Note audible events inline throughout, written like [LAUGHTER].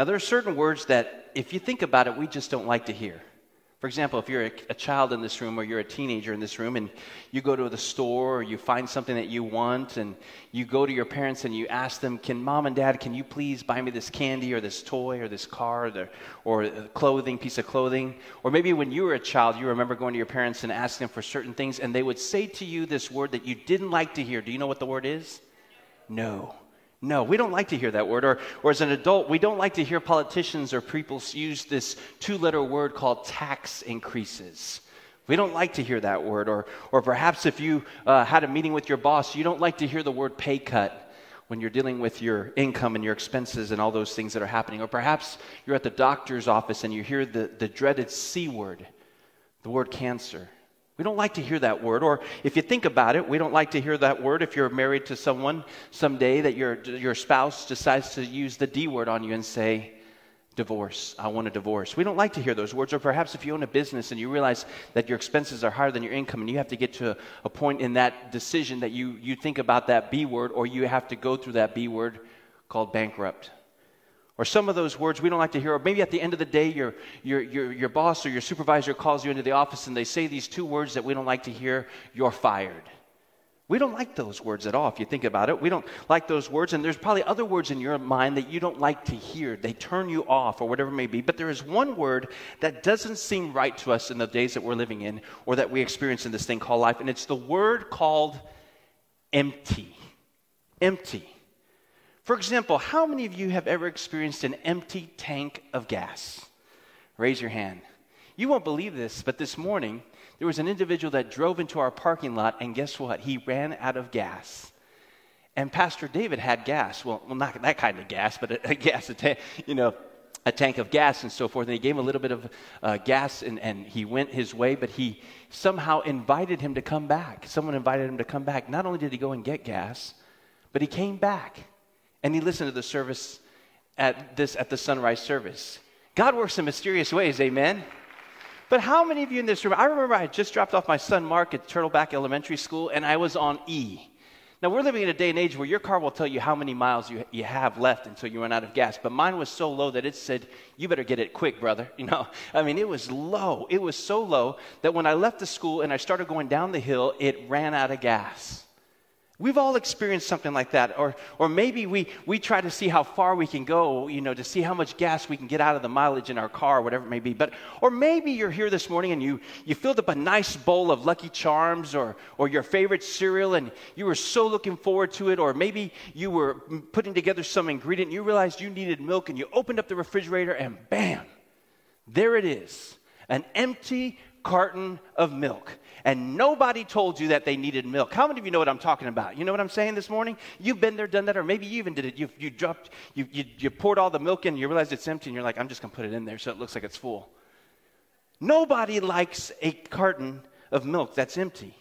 Now, there are certain words that, if you think about it, we just don't like to hear. For example, if you're a, a, child in this room or you're a teenager in this room and you go to the store or you find something that you want and you go to your parents and you ask them, Can mom and dad, can you please buy me this candy or this toy or this car or, the, or clothing, piece of clothing? Or maybe when you were a child, you remember going to your parents and asking them for certain things and they would say to you this word that you didn't like to hear. Do you know what the word is? No. No, we don't like to hear that word. Or, or as an adult, we don't like to hear politicians or people use this two letter word called tax increases. We don't like to hear that word. Or, or perhaps if you uh, had a meeting with your boss, you don't like to hear the word pay cut when you're dealing with your income and your expenses and all those things that are happening. Or perhaps you're at the doctor's office and you hear the, the dreaded C word, the word cancer. We don't like to hear that word. Or if you think about it, we don't like to hear that word if you're married to someone someday that your, your spouse decides to use the D word on you and say, divorce. I want a divorce. We don't like to hear those words. Or perhaps if you own a business and you realize that your expenses are higher than your income and you have to get to a, point in that decision that you, you think about that B word or you have to go through that B word called bankrupt. Or some of those words we don't like to hear. Or maybe at the end of the day, your, your, your, your boss or your supervisor calls you into the office and they say these two words that we don't like to hear you're fired. We don't like those words at all if you think about it. We don't like those words, and there's probably other words in your mind that you don't like to hear. They turn you off or whatever it may be. But there is one word that doesn't seem right to us in the days that we're living in or that we experience in this thing called life, and it's the word called empty. Empty. For example, how many of you have ever experienced an empty tank of gas? Raise your hand. You won't believe this, but this morning there was an individual that drove into our parking lot, and guess what? He ran out of gas. And Pastor David had gas. Well, well not that kind of gas, but a, a gas, a ta- you know, a tank of gas and so forth. And he gave him a little bit of uh, gas, and, and he went his way, but he somehow invited him to come back. Someone invited him to come back. Not only did he go and get gas, but he came back and he listened to the service at this at the sunrise service. God works in mysterious ways, amen. But how many of you in this room? I remember I just dropped off my son Mark at Turtleback Elementary School, and I was on E. Now, we're living in a day and age where your car will tell you how many miles you, you have left until you run out of gas. But mine was so low that it said, You better get it quick, brother. [LAUGHS] You know, I mean, it was low. It was so low that when I left the school and I started going down the hill, it ran out of gas. We've all experienced something like that. Or, or maybe we, we try to see how far we can go, you know, to see how much gas we can get out of the mileage in our car, whatever it may be. But, or maybe you're here this morning and you, you filled up a nice bowl of Lucky Charms or, or your favorite cereal and you were so looking forward to it. Or maybe you were putting together some ingredient and you realized you needed milk and you opened up the refrigerator and bam, there it is an empty carton of milk and nobody told you that they needed milk. How many of you know what I'm talking about? You know what I'm saying this morning? You've been there, done that, or maybe you even did it. You, you dropped, you, you, you poured all the milk in, you realize it's empty, and you're like, I'm just going to put it in there so it looks like it's full. Nobody likes a carton of milk that's empty.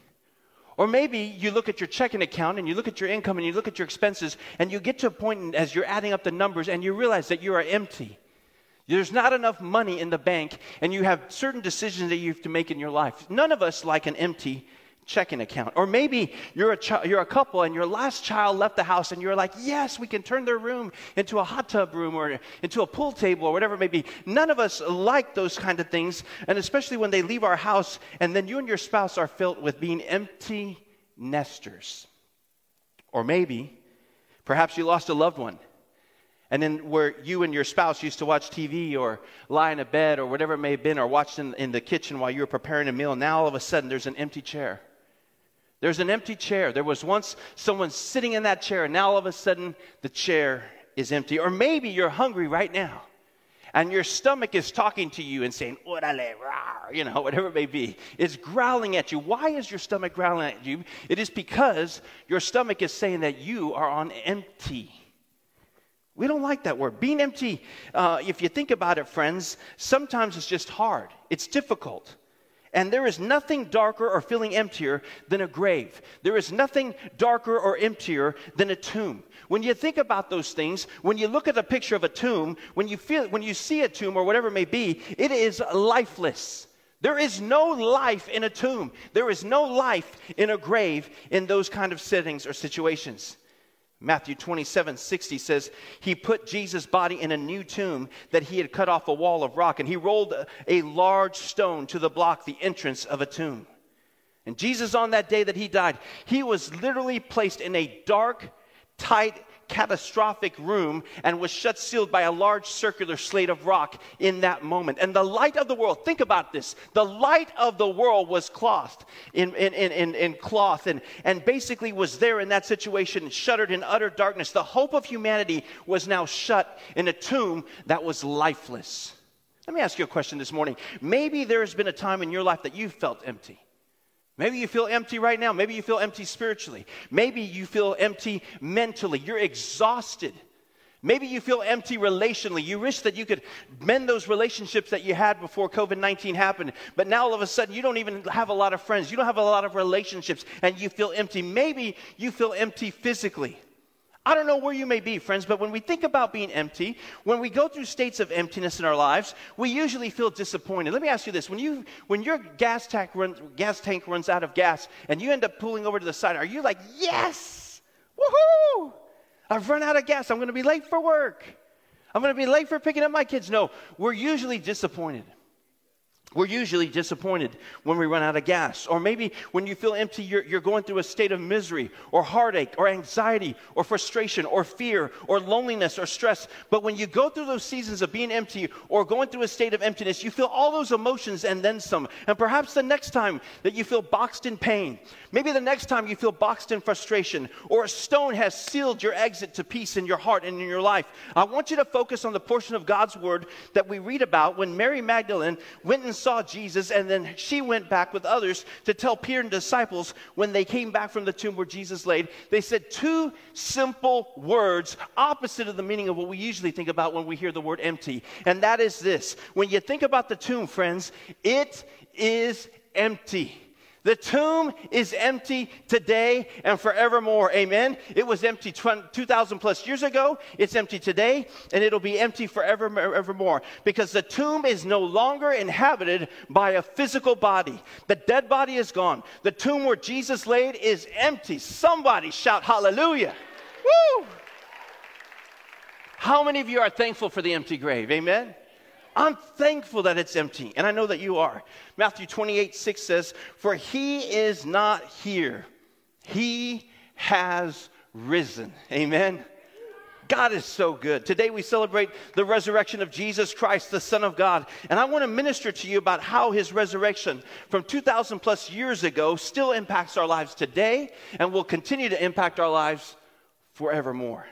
Or maybe you look at your checking account and you look at your income and you look at your expenses and you get to a point as you're adding up the numbers and you realize that you are empty. There's not enough money in the bank, and you have certain decisions that you have to make in your life. None of us like an empty checking account. Or maybe you're a, you're a couple and your last child left the house and you're like, yes, we can turn their room into a hot tub room or into a pool table or whatever it may be. None of us like those kind of things. And especially when they leave our house and then you and your spouse are filled with being empty nesters. Or maybe, perhaps you lost a loved one and then where you and your spouse used to watch TV or lie in a bed or whatever it may have been, or watch in, in the kitchen while you were preparing a meal, now all of a sudden there's an empty chair. There's an empty chair. There was once someone sitting in that chair, and now all of a sudden the chair is empty. Or maybe you're hungry right now, and your stomach is talking to you and saying, Orale, rawr, you know, [LAUGHS] whatever it may be. It's growling at you. Why is your stomach growling at you? It is because your stomach is saying that you are on empty. We don't like that word. Being empty, uh, if you think about it, friends, sometimes it's just hard, it's difficult. And there is nothing darker or feeling emptier than a grave. There is nothing darker or emptier than a tomb. When you think about those things, when you look at a picture of a tomb, when you feel when you see a tomb or whatever it may be, it is lifeless. There is no life in a tomb. There is no life in a grave in those kind of settings or situations. Matthew 27 60 says, He put Jesus' body in a new tomb that he had cut off a wall of rock, and he rolled a, a large stone to the block the entrance of a tomb. And Jesus, on that day that he died, he was literally placed in a dark, tight, catastrophic room and was shut sealed by a large circular slate of rock in that moment. And the light of the world, think about this the light of the world was clothed in, in, in, in, cloth and, and basically was there in that situation, shuttered in utter darkness. The hope of humanity was now shut in a tomb that was lifeless. Let me ask you a question this morning. Maybe there has been a time in your life that you felt empty. Maybe you feel empty right now. Maybe you feel empty spiritually. Maybe you feel empty mentally. You're exhausted. Maybe you feel empty relationally. You wish that you could mend those relationships that you had before COVID 19 happened, but now all of a sudden you don't even have a lot of friends. You don't have a lot of relationships, and you feel empty. Maybe you feel empty physically. I don't know where you may be, friends, but when we think about being empty, when we go through states of emptiness in our lives, we usually feel disappointed. Let me ask you this: when you when your gas tank runs gas tank runs out of gas and you end up pulling over to the side, are you like, yes, woohoo! I've run out of gas. I'm going to be late for work. I'm going to be late for picking up my kids. No, we're usually disappointed. We're usually disappointed when we run out of gas. Or maybe when you feel empty, you're, you're, going through a state of misery or heartache or anxiety or frustration or fear or loneliness or stress. But when you go through those seasons of being empty or going through a state of emptiness, you feel all those emotions and then some. And perhaps the next time that you feel boxed in pain, maybe the next time you feel boxed in frustration or a stone has sealed your exit to peace in your heart and in your life, I want you to focus on the portion of God's word that we read about when Mary Magdalene went and saw Jesus, and then she went back with others to tell Peter and disciples when they came back from the tomb where Jesus laid. They said two simple words opposite of the meaning of what we usually think about when we hear the word empty. And that is this when you think about the tomb, friends, it is empty. The tomb is empty today and forevermore. Amen. It was empty 2,000 plus years ago. It's empty today and it'll be empty forevermore because the tomb is no longer inhabited by a physical body. The dead body is gone. The tomb where Jesus laid is empty. Somebody shout hallelujah. Woo! How many of you are thankful for the empty grave? Amen. I'm thankful that it's empty, and I know that you are. Matthew 28 6 says, For he is not here, he has risen. Amen. God is so good. Today we celebrate the resurrection of Jesus Christ, the Son of God. And I want to minister to you about how his resurrection from 2,000 plus years ago still impacts our lives today and will continue to impact our lives forevermore.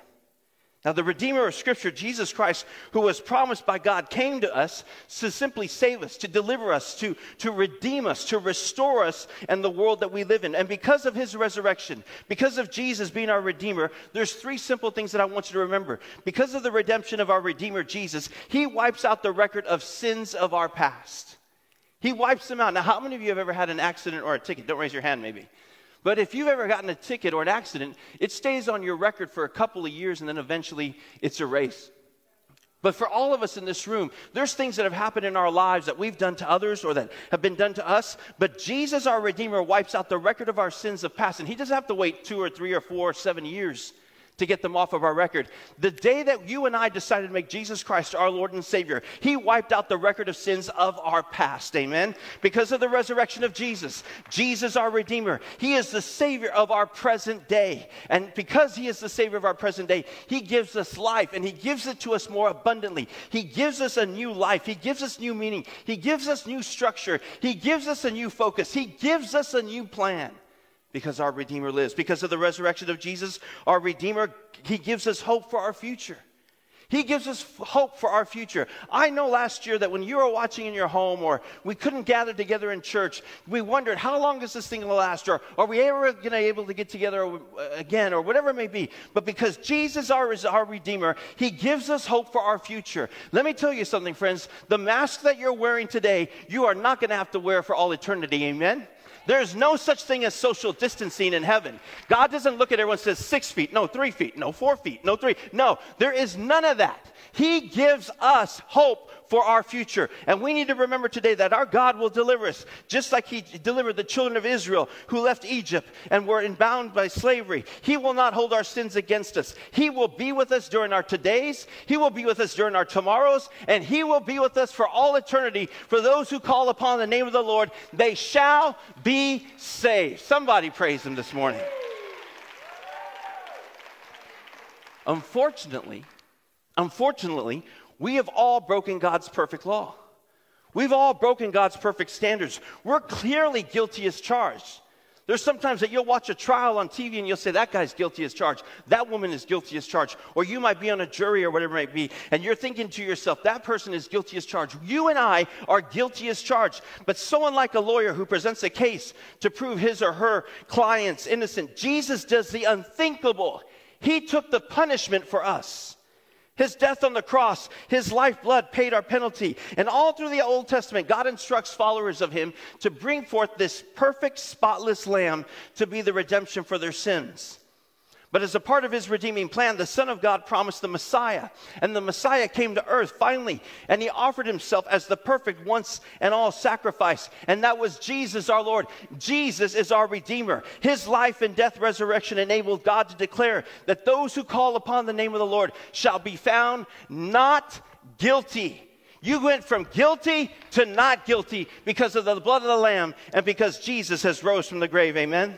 Now, the Redeemer of Scripture, Jesus Christ, who was promised by God, came to us to simply save us, to deliver us, to, to redeem us, to restore us and the world that we live in. And because of his resurrection, because of Jesus being our Redeemer, there's three simple things that I want you to remember. Because of the redemption of our Redeemer, Jesus, he wipes out the record of sins of our past. He wipes them out. Now, how many of you have ever had an accident or a ticket? Don't raise your hand, maybe. But if you've ever gotten a ticket or an accident, it stays on your record for a couple of years and then eventually it's erased. But for all of us in this room, there's things that have happened in our lives that we've done to others or that have been done to us. But Jesus, our Redeemer, wipes out the record of our sins of past. And He doesn't have to wait two or three or four or seven years to get them off of our record. The day that you and I decided to make Jesus Christ our Lord and Savior, He wiped out the record of sins of our past. Amen. Because of the resurrection of Jesus, Jesus, our Redeemer, He is the Savior of our present day. And because He is the Savior of our present day, He gives us life and He gives it to us more abundantly. He gives us a new life. He gives us new meaning. He gives us new structure. He gives us a new focus. He gives us a new plan because our Redeemer lives. Because of the resurrection of Jesus, our Redeemer, He gives us hope for our future. He gives us hope for our future. I know last year that when you were watching in your home or we couldn't gather together in church, we wondered, how long is this thing going to last? Or are we ever going to able to get together uh, again or whatever it may be? But because Jesus our, is our Redeemer, He gives us hope for our future. Let me tell you something, friends. The mask that you're wearing today, you are not going to have to wear for all eternity. Amen? There's no such thing as social distancing in heaven. God doesn't look at everyone and says six feet, no, three feet, no, four feet, no, three. No, there is none of that. He gives us hope for our future. And we need to remember today that our God will deliver us, just like He delivered the children of Israel who left Egypt and were bound by slavery. He will not hold our sins against us. He will be with us during our todays, He will be with us during our tomorrows, and He will be with us for all eternity. For those who call upon the name of the Lord, they shall be saved. Somebody praise Him this morning. Unfortunately, unfortunately, we have all broken God's perfect law. We've all broken God's perfect standards. We're clearly guilty as charged. There's sometimes that you'll watch a trial on TV and you'll say, that guy's guilty as charged. That woman is guilty as charged. Or you might be on a jury or whatever it might be, and you're thinking to yourself, that person is guilty as charged. You and I are guilty as charged. But so unlike a lawyer who presents a case to prove his or her client's innocent, Jesus does the unthinkable. He took the punishment for us. His death on the cross, his lifeblood paid our penalty. And all through the Old Testament, God instructs followers of him to bring forth this perfect, spotless lamb to be the redemption for their sins. But as a part of his redeeming plan, the Son of God promised the Messiah. And the Messiah came to earth finally, and he offered himself as the perfect once and all sacrifice. And that was Jesus our Lord. Jesus is our Redeemer. His life and death resurrection enabled God to declare that those who call upon the name of the Lord shall be found not guilty. You went from guilty to not guilty because of the blood of the Lamb and because Jesus has rose from the grave. Amen.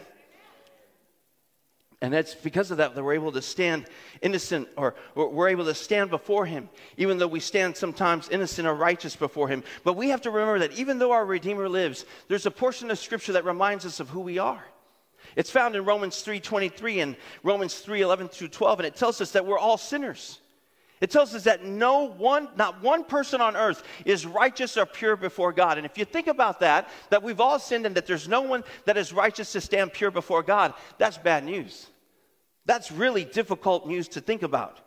And that's because of that that we're able to stand innocent or we're able to stand before Him, even though we stand sometimes innocent or righteous before Him. But we have to remember that even though our Redeemer lives, there's a portion of Scripture that reminds us of who we are. It's found in Romans 3:23 and Romans 3:11 through 12, and it tells us that we're all sinners. It tells us that no one, not one person on earth is righteous or pure before God. And if you think about that, that we've all sinned and that there's no one that is righteous to stand pure before God, that's bad news. That's really difficult news to think about.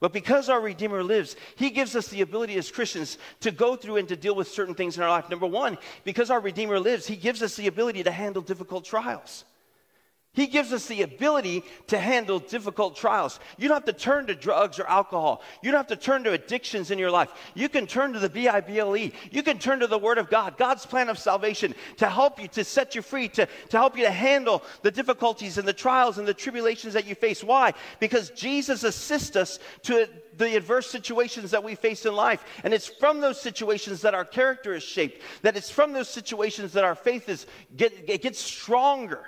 But because our Redeemer lives, He gives us the ability as Christians to go through and to deal with certain things in our life. Number one, because our Redeemer lives, He gives us the ability to handle difficult trials. He gives us the ability to handle difficult trials. You don't have to turn to drugs or alcohol. You don't have to turn to addictions in your life. You can turn to the B I B L E. You can turn to the Word of God, God's plan of salvation to help you, to set you free, to, to help you to handle the difficulties and the trials and the tribulations that you face. Why? Because Jesus assists us to the adverse situations that we face in life. And it's from those situations that our character is shaped, that it's from those situations that our faith is, get, it gets stronger.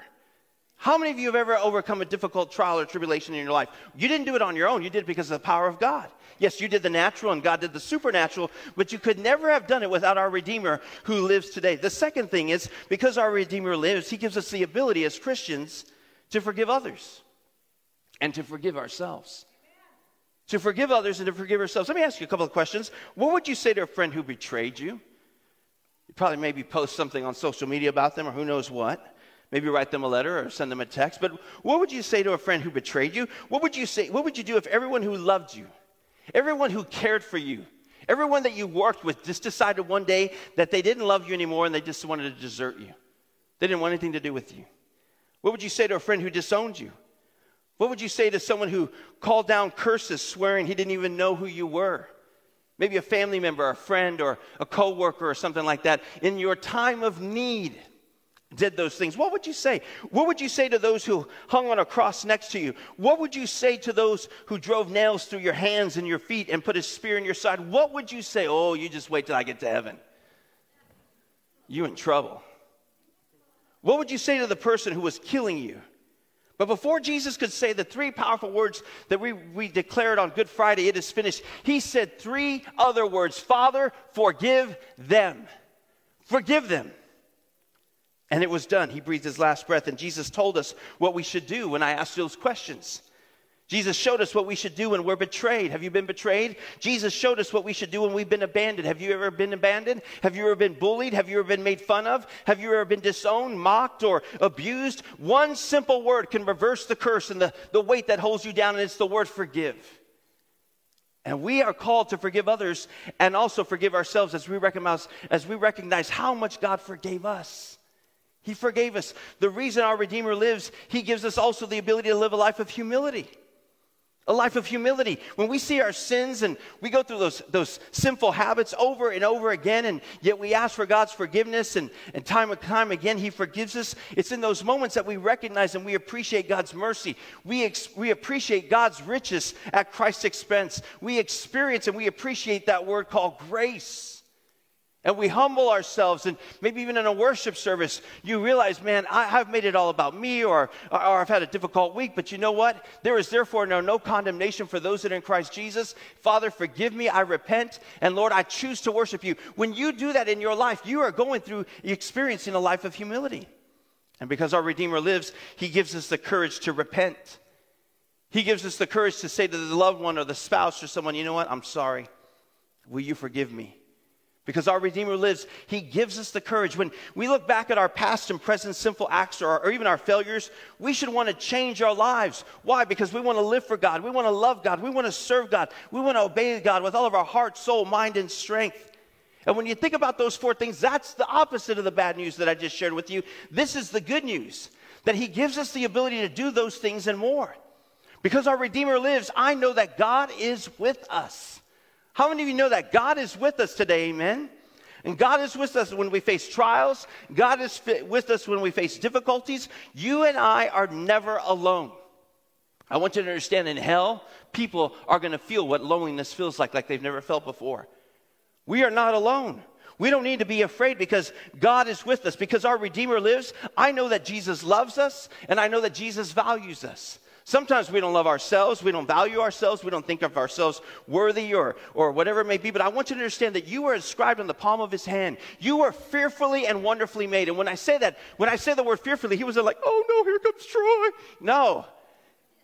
How many of you have ever overcome a difficult trial or tribulation in your life? You didn't do it on your own, you did it because of the power of God. Yes, you did the natural and God did the supernatural, but you could never have done it without our Redeemer who lives today. The second thing is because our Redeemer lives, He gives us the ability as Christians to forgive others and to forgive ourselves. To forgive others and to forgive ourselves. Let me ask you a couple of questions. What would you say to a friend who betrayed you? You probably maybe post something on social media about them or who knows what. Maybe write them a letter or send them a text. But what would you say to a friend who betrayed you? What would you say? What would you do if everyone who loved you, everyone who cared for you, everyone that you worked with just decided one day that they didn't love you anymore and they just wanted to desert you? They didn't want anything to do with you. What would you say to a friend who disowned you? What would you say to someone who called down curses, swearing he didn't even know who you were? Maybe a family member, a friend, or a coworker, or something like that. In your time of need, did those things, what would you say? What would you say to those who hung on a cross next to you? What would you say to those who drove nails through your hands and your feet and put a spear in your side? What would you say? Oh, you just wait till I get to heaven. You in trouble. What would you say to the person who was killing you? But before Jesus could say the three powerful words that we, we declared on Good Friday, it is finished, he said three other words Father, forgive them. Forgive them. And it was done. He breathed his last breath, and Jesus told us what we should do when I asked those questions. Jesus showed us what we should do when we're betrayed. Have you been betrayed? Jesus showed us what we should do when we've been abandoned. Have you ever been abandoned? Have you ever been bullied? Have you ever been made fun of? Have you ever been disowned, mocked, or abused? One simple word can reverse the curse and the, the weight that holds you down, and it's the word forgive. And we are called to forgive others and also forgive ourselves as we recognize, as we recognize how much God forgave us. He forgave us. The reason our Redeemer lives, He gives us also the ability to live a life of humility. a life of humility. When we see our sins and we go through those, those sinful habits over and over again, and yet we ask for God's forgiveness, and, and time and time again, He forgives us. It's in those moments that we recognize and we appreciate God's mercy. We, ex- we appreciate God's riches at Christ's expense. We experience and we appreciate that word called grace and we humble ourselves and maybe even in a worship service you realize man I, have made it all about me or, or i've had a difficult week but you know what? There is therefore no, no condemnation for those that are in christ jesus. Father forgive me i repent and lord i choose to worship you. When you do that in your life you are going through experiencing a life of humility. And because our redeemer lives he gives us the courage to repent. He gives us the courage to say to the loved one or the spouse or someone you know what? I'm sorry. Will you forgive me because our Redeemer lives, He gives us the courage. When we look back at our past and present sinful acts or, or even our failures, we should want to change our lives. Why? Because we want to live for God. We want to love God. We want to serve God. We want to obey God with all of our heart, soul, mind, and strength. And when you think about those four things, that's the opposite of the bad news that I just shared with you. This is the good news that He gives us the ability to do those things and more. Because our Redeemer lives, I know that God is with us. How many of you know that God is with us today? Amen. And God is with us when we face trials. God is with us when we face difficulties. You and I are never alone. I want you to understand in hell, people are going to feel what loneliness feels like, like they've never felt before. We are not alone. We don't need to be afraid because God is with us. Because our Redeemer lives, I know that Jesus loves us and I know that Jesus values us. Sometimes we don't love ourselves, we don't value ourselves, we don't think of ourselves worthy or, or whatever it may be. But I want you to understand that you are inscribed on the palm of his hand. You are fearfully and wonderfully made. And when I say that, when I say the word fearfully, he wasn't like, oh no, here comes Troy. No.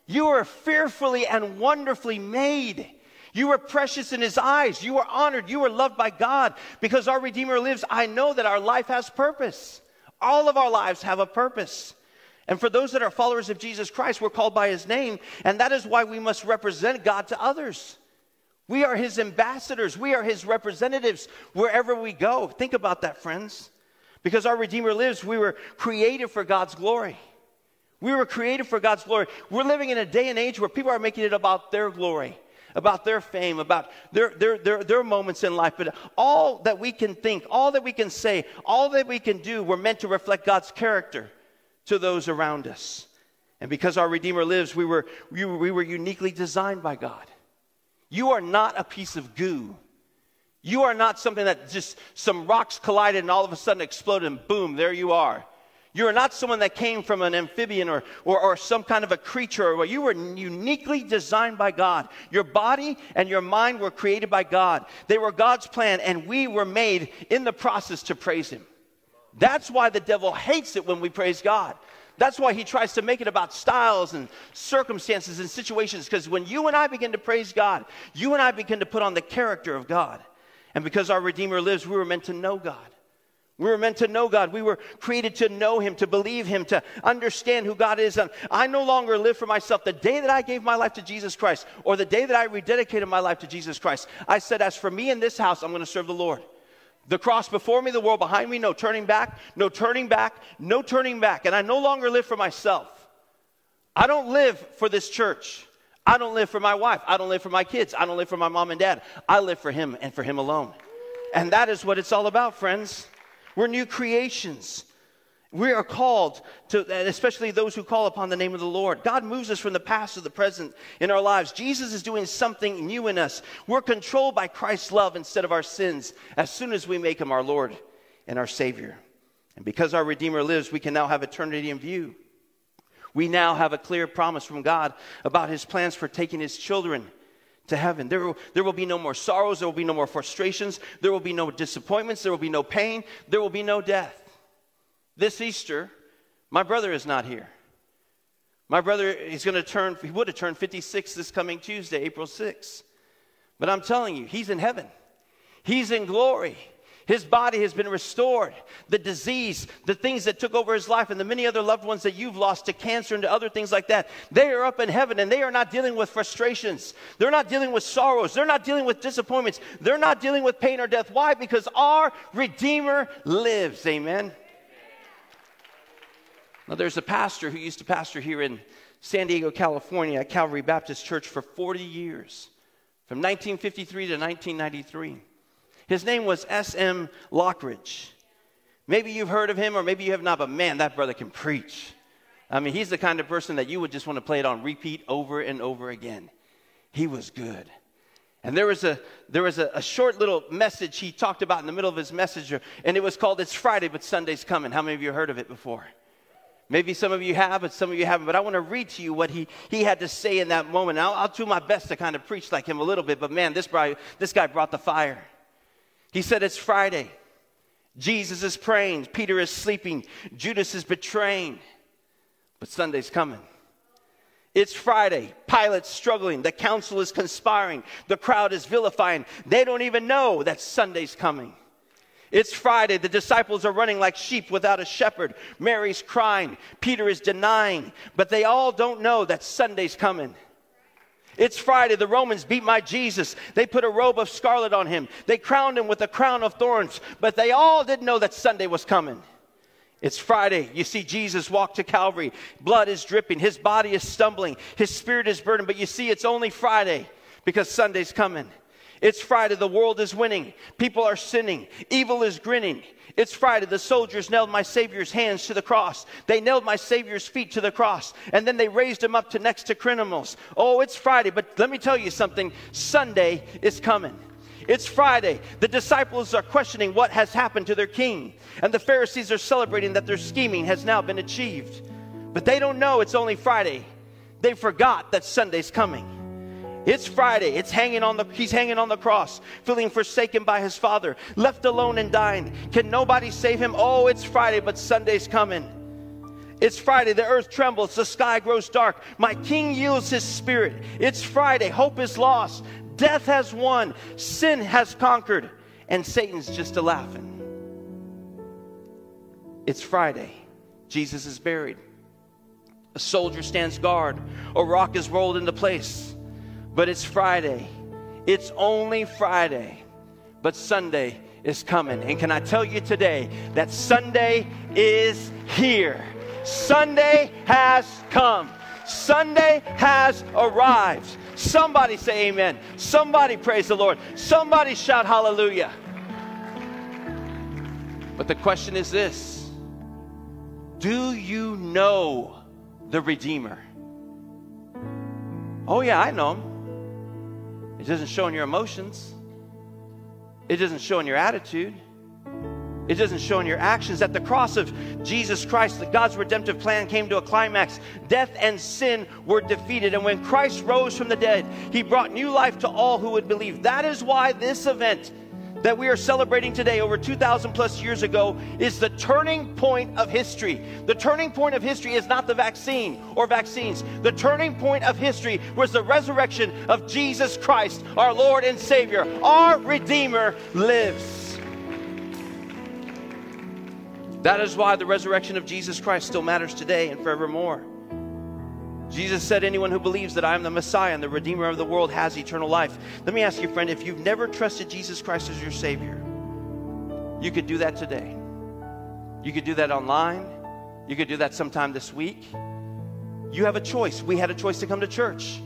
You are fearfully and wonderfully made. You are precious in his eyes. You are honored. You are loved by God. Because our Redeemer lives, I know that our life has purpose. All of our lives have a purpose. And for those that are followers of Jesus Christ, we're called by his name, and that is why we must represent God to others. We are his ambassadors, we are his representatives wherever we go. Think about that, friends. Because our Redeemer lives, we were created for God's glory. We were created for God's glory. We're living in a day and age where people are making it about their glory, about their fame, about their, their, their, their moments in life. But all that we can think, all that we can say, all that we can do, we're meant to reflect God's character to those around us. And because our Redeemer lives, we were, we, we were uniquely designed by God. You are not a piece of goo. You are not something that just some rocks collided and all of a sudden exploded and boom, there you are. You are not someone that came from an amphibian or, or, or some kind of a creature. You were uniquely designed by God. Your body and your mind were created by God. They were God's plan, and we were made in the process to praise Him. That's why the devil hates it when we praise God. That's why he tries to make it about styles and circumstances and situations. Because when you and I begin to praise God, you and I begin to put on the character of God. And because our Redeemer lives, we were meant to know God. We were meant to know God. We were created to know Him, to believe Him, to understand who God is. And I no longer live for myself. The day that I gave my life to Jesus Christ, or the day that I rededicated my life to Jesus Christ, I said, As for me in this house, I'm going to serve the Lord. The cross before me, the world behind me, no turning back, no turning back, no turning back. And I no longer live for myself. I don't live for this church. I don't live for my wife. I don't live for my kids. I don't live for my mom and dad. I live for Him and for Him alone. And that is what it's all about, friends. We're new creations. We are called to, especially those who call upon the name of the Lord. God moves us from the past to the present in our lives. Jesus is doing something new in us. We're controlled by Christ's love instead of our sins as soon as we make him our Lord and our Savior. And because our Redeemer lives, we can now have eternity in view. We now have a clear promise from God about his plans for taking his children to heaven. There will, there will be no more sorrows, there will be no more frustrations, there will be no disappointments, there will be no pain, there will be no death. This Easter, my brother is not here. My brother is going to turn, he would have turned 56 this coming Tuesday, April 6th. But I'm telling you, he's in heaven. He's in glory. His body has been restored. The disease, the things that took over his life, and the many other loved ones that you've lost to cancer and to other things like that, they are up in heaven and they are not dealing with frustrations. They're not dealing with sorrows. They're not dealing with disappointments. They're not dealing with pain or death. Why? Because our Redeemer lives. Amen. Now, there's a pastor who used to pastor here in San Diego, California, at Calvary Baptist Church for 40 years, from 1953 to 1993. His name was S.M. Lockridge. Maybe you've heard of him, or maybe you have not, but man, that brother can preach. I mean, he's the kind of person that you would just want to play it on repeat over and over again. He was good. And there was, a, there was a, a, short little message he talked about in the middle of his message, and it was called It's Friday, but Sunday's Coming. How many of you heard of it before? Maybe some of you have, but some of you haven't. But I want to read to you what he, he had to say in that moment. I'll, I'll do my best to kind of preach like him a little bit, but man, this, this guy brought the fire. He said, It's Friday. Jesus is praying. Peter is sleeping. Judas is betraying. But Sunday's coming. It's Friday. Pilate's struggling. The council is conspiring. The crowd is vilifying. They don't even know that Sunday's coming. It's Friday. The disciples are running like sheep without a shepherd. Mary's crying. Peter is denying. But they all don't know that Sunday's coming. It's Friday. The Romans beat my Jesus. They put a robe of scarlet on him. They crowned him with a crown of thorns. But they all didn't know that Sunday was coming. It's Friday. You see Jesus walk to Calvary. Blood is dripping. His body is stumbling. His spirit is burdened. But you see, it's only Friday because Sunday's coming. It's Friday. The world is winning. People are sinning. Evil is grinning. It's Friday. The soldiers nailed my Savior's hands to the cross. They nailed my Savior's feet to the cross. And then they raised him up to next to criminals. Oh, it's Friday. But let me tell you something Sunday is coming. It's Friday. The disciples are questioning what has happened to their king. And the Pharisees are celebrating that their scheming has now been achieved. But they don't know it's only Friday. They forgot that Sunday's coming. It's Friday. It's hanging on the he's hanging on the cross, feeling forsaken by his father, left alone and dying. Can nobody save him? Oh, it's Friday, but Sunday's coming. It's Friday. The earth trembles. The sky grows dark. My king yields his spirit. It's Friday. Hope is lost. Death has won. Sin has conquered. And Satan's just a laughing. It's Friday. Jesus is buried. A soldier stands guard. A rock is rolled into place but it's Friday. It's only Friday, but Sunday is coming. And can I tell you today that Sunday is here? Sunday has come. Sunday has arrived. Somebody say amen. Somebody praise the Lord. Somebody shout hallelujah. But the question is this Do you know the Redeemer? Oh, yeah, I know him. It doesn't show in your emotions. It doesn't show in your attitude. It doesn't show in your actions. At the cross of Jesus Christ, God's redemptive plan came to a climax. Death and sin were defeated. And when Christ rose from the dead, he brought new life to all who would believe. That is why this event that we are celebrating today, over 2,000 plus years ago, is the turning point of history. The turning point of history is not the vaccine or vaccines. The turning point of history was the resurrection of Jesus Christ, our Lord and Savior. Our Redeemer lives. That is why the resurrection of Jesus Christ still matters today and forevermore. Jesus said, Anyone who believes that I am the Messiah and the Redeemer of the world has eternal life. Let me ask you, friend, if you've never trusted Jesus Christ as your Savior, you could do that today. You could do that online. You could do that sometime this week. You have a choice. We had a choice to come to church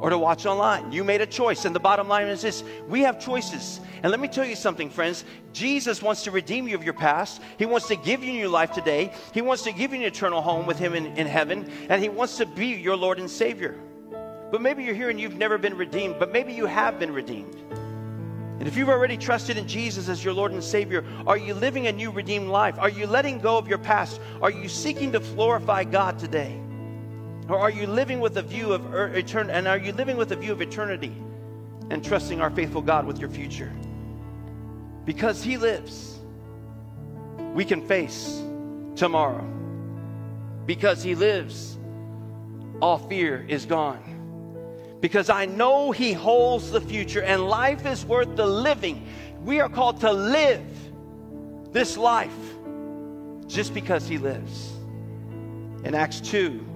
or to watch online. You made a choice. And the bottom line is this we have choices. And let me tell you something, friends. Jesus wants to redeem you of your past. He wants to give you new life today. He wants to give you an eternal home with Him in, in heaven. And He wants to be your Lord and Savior. But maybe you're here and you've never been redeemed, but maybe you have been redeemed. And if you've already trusted in Jesus as your Lord and Savior, are you living a new redeemed life? Are you letting go of your past? Are you seeking to glorify God today? Or are you living with a view of er, eternity? And are you living with a view of eternity and trusting our faithful God with your future? Because He lives, we can face tomorrow. Because He lives, all fear is gone. Because I know He holds the future and life is worth the living. We are called to live this life just because He lives. In Acts 2,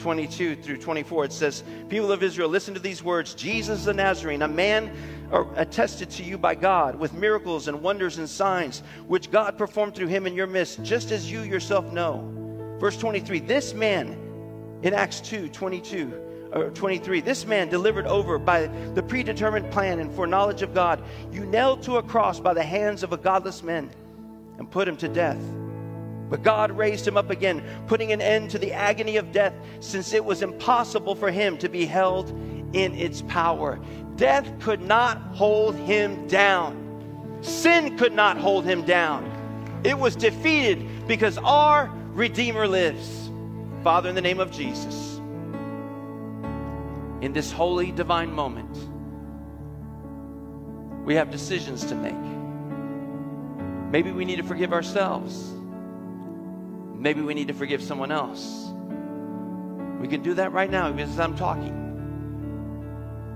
22 through 24, it says, People of Israel, listen to these words Jesus the Nazarene, a man uh, attested to you by God with miracles and wonders and signs, which God performed through him in your midst, just as you yourself know. Verse 23 This man, in Acts 2 22, or 23, this man delivered over by the predetermined plan and foreknowledge of God, you nailed to a cross by the hands of a godless man and put him to death. But God raised him up again, putting an end to the agony of death, since it was impossible for him to be held in its power. Death could not hold him down, sin could not hold him down. It was defeated because our Redeemer lives. Father, in the name of Jesus, in this holy divine moment, we have decisions to make. Maybe we need to forgive ourselves. Maybe we need to forgive someone else. We can do that right now as I'm talking.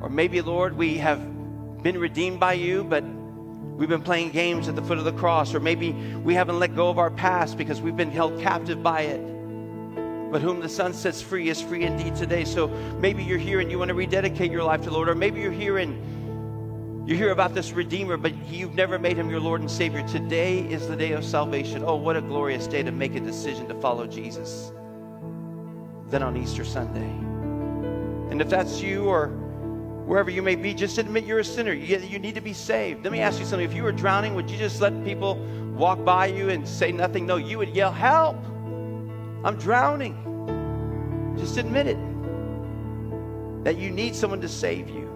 Or maybe, Lord, we have been redeemed by you, but we've been playing games at the foot of the cross. Or maybe we haven't let go of our past because we've been held captive by it. But whom the Son sets free is free indeed today. So maybe you're here and you want to rededicate your life to the Lord. Or maybe you're here and you hear about this Redeemer, but you've never made him your Lord and Savior. Today is the day of salvation. Oh, what a glorious day to make a decision to follow Jesus. Then on Easter Sunday. And if that's you or wherever you may be, just admit you're a sinner. You, need to be saved. Let me ask you something. If you were drowning, would you just let people walk by you and say nothing? No, you would yell, Help! I'm drowning. Just admit it. That you need someone to save you.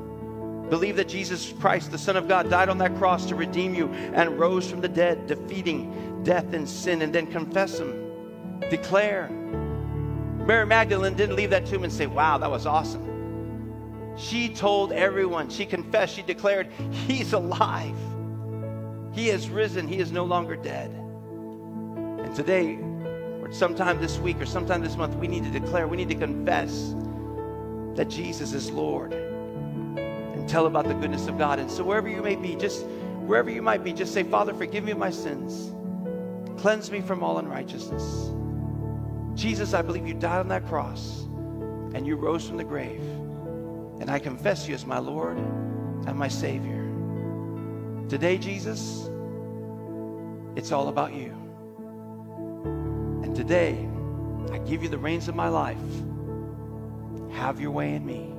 Believe that Jesus Christ, the Son of God, died on that cross to redeem you and rose from the dead, defeating death and sin, and then confess Him. Declare. Mary Magdalene didn't leave that tomb and say, Wow, that was awesome. She told everyone, she confessed, she declared, He's alive. He has risen, He is no longer dead. And today, or sometime this week, or sometime this month, we need to declare, we need to confess that Jesus is Lord tell about the goodness of God. And so, wherever you may be, just wherever you might be, just say, Father, forgive me my sins, cleanse me from all unrighteousness. Jesus, I believe you died on that cross and you rose from the grave. And I confess you as my Lord and my Savior. Today, Jesus, it's all about you. And today, I give you the reins of my life. Have your way in me.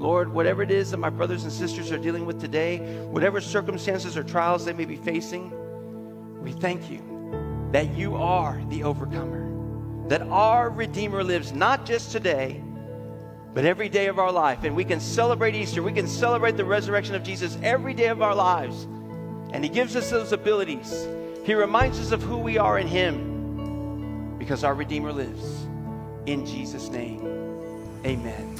Lord, whatever it is that my brothers and sisters are dealing with today, whatever circumstances or trials they may be facing, we thank you that you are the overcomer, that our Redeemer lives not just today but every day of our life. And we can celebrate Easter. We can celebrate the resurrection of Jesus every day of our lives. And He gives us those abilities. He reminds us of who we are in Him because our Redeemer lives. In Jesus' name, amen.